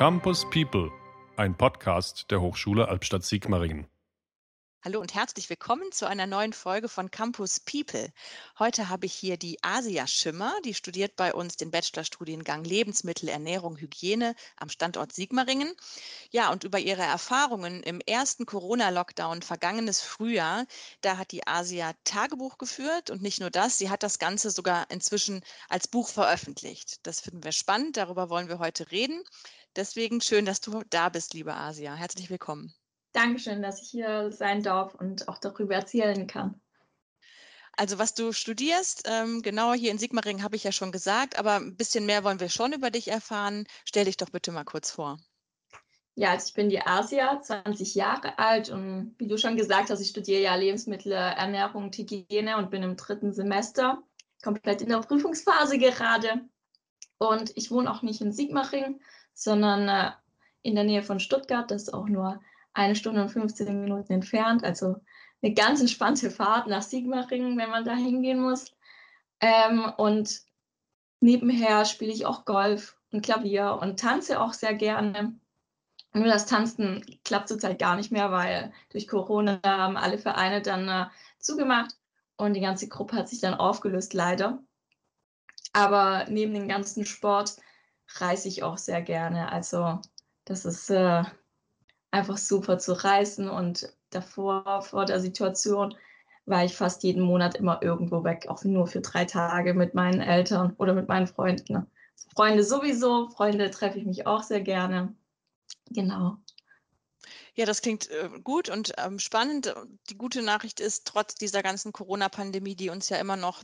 Campus People, ein Podcast der Hochschule Albstadt-Sigmaringen. Hallo und herzlich willkommen zu einer neuen Folge von Campus People. Heute habe ich hier die Asia Schimmer, die studiert bei uns den Bachelorstudiengang Lebensmittel, Ernährung, Hygiene am Standort Sigmaringen. Ja, und über ihre Erfahrungen im ersten Corona-Lockdown vergangenes Frühjahr, da hat die Asia Tagebuch geführt und nicht nur das, sie hat das Ganze sogar inzwischen als Buch veröffentlicht. Das finden wir spannend, darüber wollen wir heute reden. Deswegen schön, dass du da bist, liebe Asia. Herzlich willkommen. Dankeschön, dass ich hier sein darf und auch darüber erzählen kann. Also was du studierst, ähm, genau hier in Sigmaringen habe ich ja schon gesagt, aber ein bisschen mehr wollen wir schon über dich erfahren. Stell dich doch bitte mal kurz vor. Ja, also ich bin die Asia, 20 Jahre alt und wie du schon gesagt hast, ich studiere ja Lebensmittel, Ernährung und Hygiene und bin im dritten Semester, komplett in der Prüfungsphase gerade. Und ich wohne auch nicht in Sigmaringen, sondern äh, in der Nähe von Stuttgart. Das ist auch nur eine Stunde und 15 Minuten entfernt. Also eine ganz entspannte Fahrt nach Sigmaringen, wenn man da hingehen muss. Ähm, und nebenher spiele ich auch Golf und Klavier und tanze auch sehr gerne. Nur das Tanzen klappt zurzeit gar nicht mehr, weil durch Corona haben alle Vereine dann äh, zugemacht und die ganze Gruppe hat sich dann aufgelöst, leider. Aber neben dem ganzen Sport reise ich auch sehr gerne. Also das ist äh, einfach super zu reisen und davor, vor der Situation, war ich fast jeden Monat immer irgendwo weg, auch nur für drei Tage mit meinen Eltern oder mit meinen Freunden. Freunde sowieso, Freunde treffe ich mich auch sehr gerne. Genau. Ja, das klingt äh, gut und ähm, spannend. Die gute Nachricht ist, trotz dieser ganzen Corona-Pandemie, die uns ja immer noch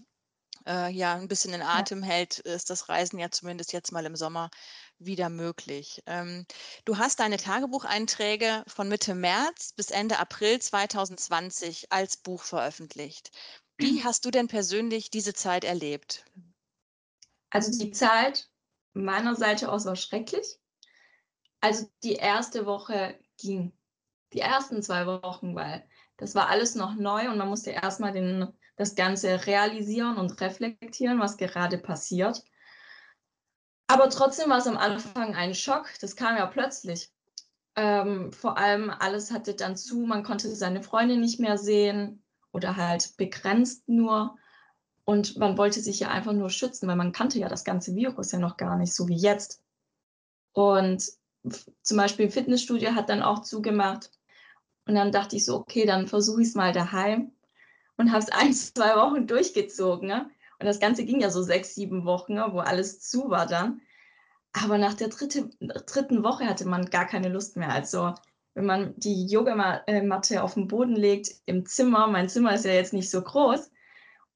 äh, ja ein bisschen in Atem ja. hält, ist das Reisen ja zumindest jetzt mal im Sommer wieder möglich. Ähm, du hast deine Tagebucheinträge von Mitte März bis Ende April 2020 als Buch veröffentlicht. Wie hast du denn persönlich diese Zeit erlebt? Also die Zeit meiner Seite aus war schrecklich. Also die erste Woche ging. Die ersten zwei Wochen, weil das war alles noch neu und man musste erstmal den, das Ganze realisieren und reflektieren, was gerade passiert. Aber trotzdem war es am Anfang ein Schock. Das kam ja plötzlich. Ähm, vor allem alles hatte dann zu, man konnte seine Freunde nicht mehr sehen oder halt begrenzt nur. Und man wollte sich ja einfach nur schützen, weil man kannte ja das ganze Virus ja noch gar nicht, so wie jetzt. Und zum Beispiel Fitnessstudio hat dann auch zugemacht. Und dann dachte ich so, okay, dann versuche ich es mal daheim und habe es ein, zwei Wochen durchgezogen. Ne? Und das Ganze ging ja so sechs, sieben Wochen, ne, wo alles zu war dann. Aber nach der dritte, dritten Woche hatte man gar keine Lust mehr. Also wenn man die Yogamatte auf den Boden legt im Zimmer, mein Zimmer ist ja jetzt nicht so groß,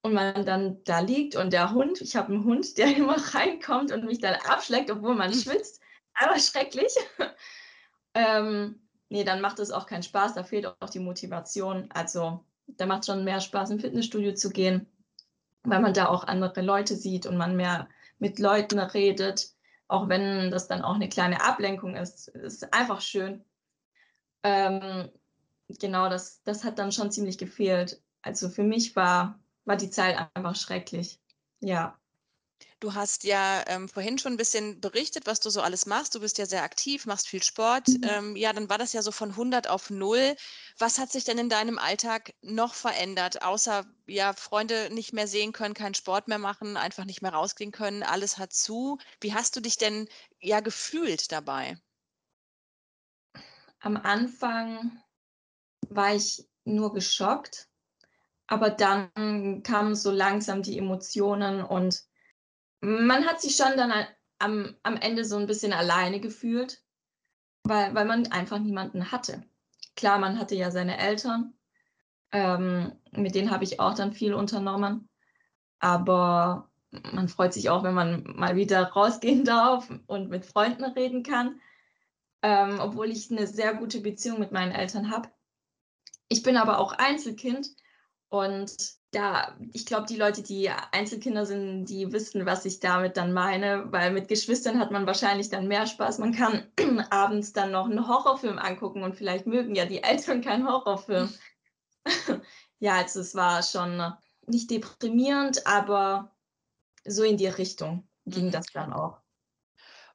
und man dann da liegt und der Hund, ich habe einen Hund, der immer reinkommt und mich dann abschleckt, obwohl man schwitzt, aber schrecklich. ähm, nee, dann macht es auch keinen Spaß, da fehlt auch die Motivation. Also da macht schon mehr Spaß, im Fitnessstudio zu gehen weil man da auch andere Leute sieht und man mehr mit Leuten redet, auch wenn das dann auch eine kleine Ablenkung ist. Ist einfach schön. Ähm, genau, das, das hat dann schon ziemlich gefehlt. Also für mich war, war die Zeit einfach schrecklich. Ja. Du hast ja ähm, vorhin schon ein bisschen berichtet, was du so alles machst. Du bist ja sehr aktiv, machst viel Sport. Mhm. Ähm, ja, dann war das ja so von 100 auf 0. Was hat sich denn in deinem Alltag noch verändert, außer ja, Freunde nicht mehr sehen können, keinen Sport mehr machen, einfach nicht mehr rausgehen können, alles hat zu. Wie hast du dich denn ja gefühlt dabei? Am Anfang war ich nur geschockt, aber dann kamen so langsam die Emotionen und man hat sich schon dann am, am Ende so ein bisschen alleine gefühlt, weil, weil man einfach niemanden hatte. Klar, man hatte ja seine Eltern, ähm, mit denen habe ich auch dann viel unternommen, aber man freut sich auch, wenn man mal wieder rausgehen darf und mit Freunden reden kann, ähm, obwohl ich eine sehr gute Beziehung mit meinen Eltern habe. Ich bin aber auch Einzelkind und da, ich glaube, die Leute, die Einzelkinder sind, die wissen, was ich damit dann meine, weil mit Geschwistern hat man wahrscheinlich dann mehr Spaß. Man kann abends dann noch einen Horrorfilm angucken und vielleicht mögen ja die Eltern keinen Horrorfilm. ja, also es war schon nicht deprimierend, aber so in die Richtung ging mhm. das dann auch.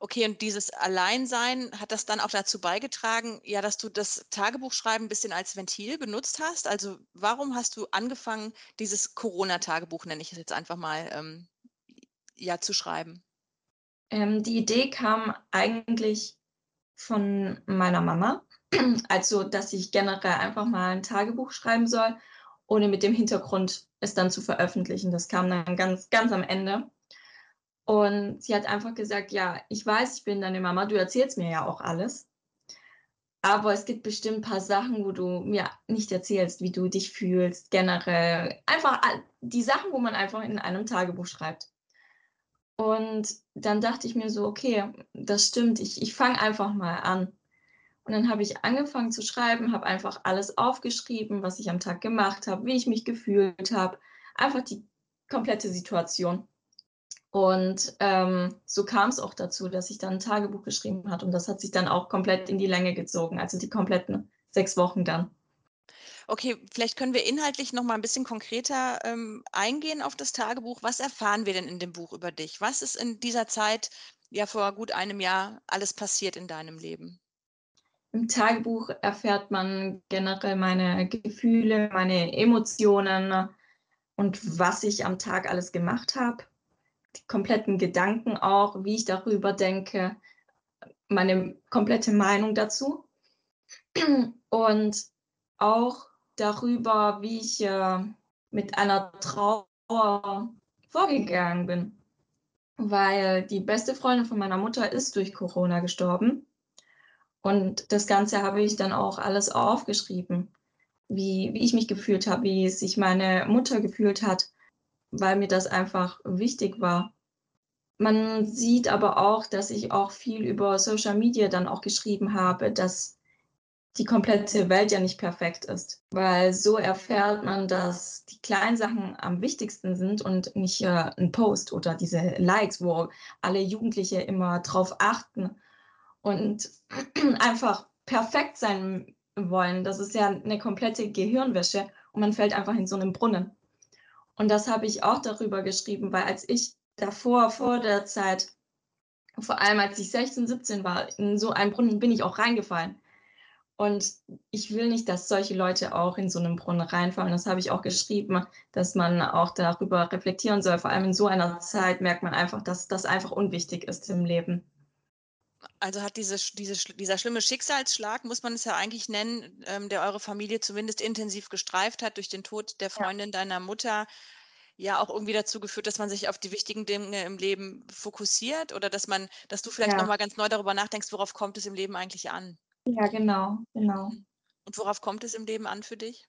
Okay, und dieses Alleinsein, hat das dann auch dazu beigetragen, ja, dass du das Tagebuchschreiben 'n bisschen als Ventil benutzt hast? Also, warum hast du angefangen, dieses Corona-Tagebuch, nenne ich es jetzt einfach mal, ähm, ja, zu schreiben? Ähm, die Idee kam eigentlich von meiner Mama. Also, dass ich generell einfach mal ein Tagebuch schreiben soll, ohne mit dem Hintergrund, es dann zu veröffentlichen. Das kam dann ganz ganz am Ende. Und sie hat einfach gesagt: „Ja, ich weiß, ich bin deine Mama, du erzählst mir ja auch alles. Aber es gibt bestimmt paar Sachen, wo du mir nicht erzählst, wie du dich fühlst, generell. Einfach die Sachen, wo man einfach in einem Tagebuch schreibt.“ Und dann dachte ich mir so: „Okay, das stimmt, ich ich fange einfach mal an.“ Und dann habe ich angefangen zu schreiben, habe einfach alles aufgeschrieben, was ich am Tag gemacht habe, wie ich mich gefühlt habe, einfach die komplette Situation. Und, ähm, so kam's auch dazu, dass ich dann 'n Tagebuch geschrieben hat und das hat sich dann auch komplett in die Länge gezogen, also die kompletten 6 Wochen dann. Okay, vielleicht können wir inhaltlich noch mal 'n bisschen konkreter, ähm, eingehen auf das Tagebuch. Was erfahren wir denn in dem Buch über dich? Was ist in dieser Zeit, ja, vor gut einem Jahr alles passiert in deinem Leben? Im Tagebuch erfährt man generell meine Gefühle, meine Emotionen und was ich am Tag alles gemacht habe. Die kompletten Gedanken auch, wie ich darüber denke, meine komplette Meinung dazu. Und auch darüber, wie ich, äh, mit einer Trauer vorgegangen bin, weil die beste Freundin von meiner Mutter ist durch Corona gestorben. Und das Ganze habe ich dann auch alles aufgeschrieben, wie wie ich mich gefühlt habe, wie sich meine Mutter gefühlt hat, weil mir das einfach wichtig war. Man sieht aber auch, dass ich auch viel über Social Media dann auch geschrieben habe, dass die komplette Welt ja nicht perfekt ist, weil so erfährt man, dass die kleinen Sachen am wichtigsten sind und nicht, äh, 'n Post oder diese Likes, wo alle Jugendliche immer drauf achten und einfach perfekt sein wollen. Das ist ja 'ne komplette Gehirnwäsche und man fällt einfach in so 'nen Brunnen. Und das habe ich auch darüber geschrieben, weil als ich davor vor der Zeit vor allem als ich 16, 17 war, in so einen Brunnen bin ich auch reingefallen. Und ich will nicht, dass solche Leute auch in so 'nen Brunnen reinfallen. Das habe ich auch geschrieben, dass man auch darüber reflektieren soll. Vor allem in so einer Zeit merkt man einfach, dass das einfach unwichtig ist im Leben. Also, hat diese diese dieser schlimme Schicksalsschlag, muss man es ja eigentlich nennen, ähm, der eure Familie zumindest intensiv gestreift hat durch den Tod der Ja. Freundin deiner Mutter, ja auch irgendwie dazu geführt, dass man sich auf die wichtigen Dinge im Leben fokussiert oder dass man dass du vielleicht noch Ja. mal ganz neu darüber nachdenkst, worauf kommt es im Leben eigentlich an? Ja, genau, genau. Mhm. Und worauf kommt es im Leben an für dich?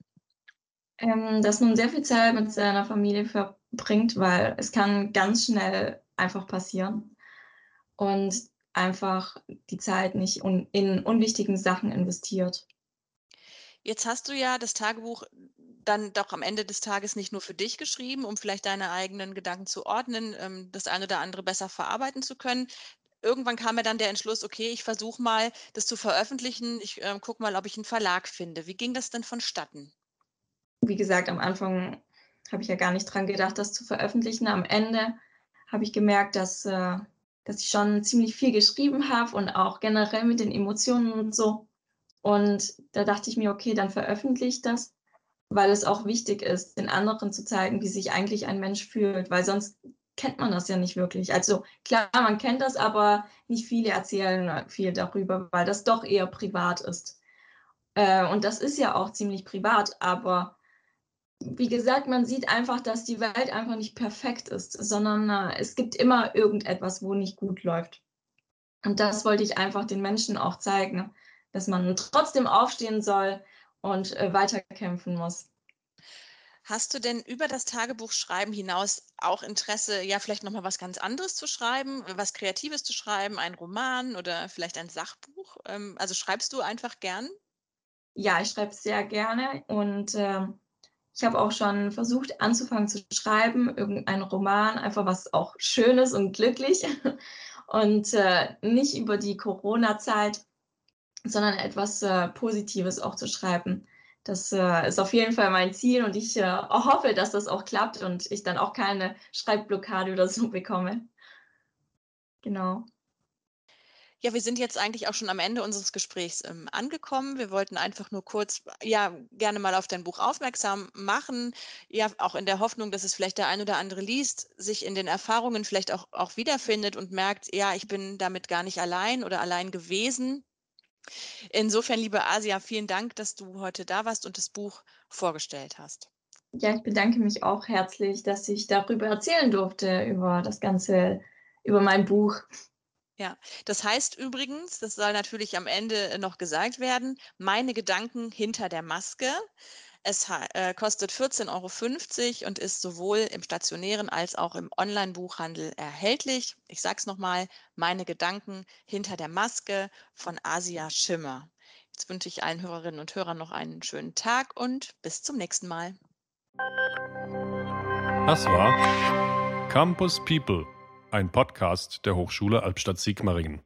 Ähm, dass man sehr viel Zeit mit seiner Familie verbringt, weil es kann ganz schnell einfach passieren und einfach die Zeit nicht un in unwichtigen Sachen investiert. Jetzt hast du ja das Tagebuch dann doch am Ende des Tages nicht nur für dich geschrieben, um vielleicht deine eigenen Gedanken zu ordnen, ähm, das eine oder andere besser verarbeiten zu können. Irgendwann kam ja dann der Entschluss: „Okay, ich versuche mal, das zu veröffentlichen. Ich, ähm, gucke mal, ob ich 'n Verlag finde.“ Wie ging das denn vonstatten? Wie gesagt, am Anfang habe ich ja gar nicht dran gedacht, das zu veröffentlichen. Am Ende habe ich gemerkt, dass äh, dass ich schon ziemlich viel geschrieben habe und auch generell mit den Emotionen und so. Und da dachte ich mir: „Okay, dann veröffentliche ich das“, weil es auch wichtig ist, den anderen zu zeigen, wie sich eigentlich ein Mensch fühlt, weil sonst kennt man das ja nicht wirklich. Also, klar, man kennt das, aber nicht viele erzählen viel darüber, weil das doch eher privat ist. Äh, und das ist ja auch ziemlich privat, aber wie gesagt, man sieht einfach, dass die Welt einfach nicht perfekt ist, sondern, äh, es gibt immer irgendetwas, wo nicht gut läuft. Und das wollte ich einfach den Menschen auch zeigen, dass man trotzdem aufstehen soll und, äh, weiterkämpfen muss. Hast du denn über das Tagebuchschreiben hinaus auch Interesse, ja, vielleicht noch mal was ganz anderes zu schreiben, was Kreatives zu schreiben, einen Roman oder vielleicht ein Sachbuch? Ähm, also, schreibst du einfach gern? Ja, ich schreibe sehr gerne und, ähm, ich habe auch schon versucht, anzufangen zu schreiben, irgendeinen Roman, einfach was auch schön ist und glücklich und, äh, nicht über die Corona-Zeit, sondern etwas, äh, Positives auch zu schreiben. Das, äh, ist auf jeden Fall mein Ziel und ich, äh, hoffe, dass das auch klappt und ich dann auch keine Schreibblockade oder so bekomme. Genau. Ja, wir sind jetzt eigentlich auch schon am Ende unseres Gesprächs ähm, angekommen. Wir wollten einfach nur kurz, ja, gerne mal auf dein Buch aufmerksam machen. Ja, auch in der Hoffnung, dass es vielleicht der ein oder andere liest, sich in den Erfahrungen vielleicht auch, auch wiederfindet und merkt, ja, ich bin damit gar nicht allein oder allein gewesen. Insofern, liebe Asia, vielen Dank, dass du heute da warst und das Buch vorgestellt hast. Ja, ich bedanke mich auch herzlich, dass ich darüber erzählen durfte, über das Ganze, über mein Buch. Ja, das heißt übrigens, das soll natürlich am Ende noch gesagt werden, meine Gedanken hinter der Maske. Es äh, kostet 14,50 Euro und ist sowohl im stationären als auch im Online-Buchhandel erhältlich. Ich sage es nochmal, meine Gedanken hinter der Maske von Asia Schimmer. Jetzt wünsche ich allen Hörerinnen und Hörern noch einen schönen Tag und bis zum nächsten Mal. Das war Campus People ein Podcast der Hochschule Albstadt-Sigmaringen.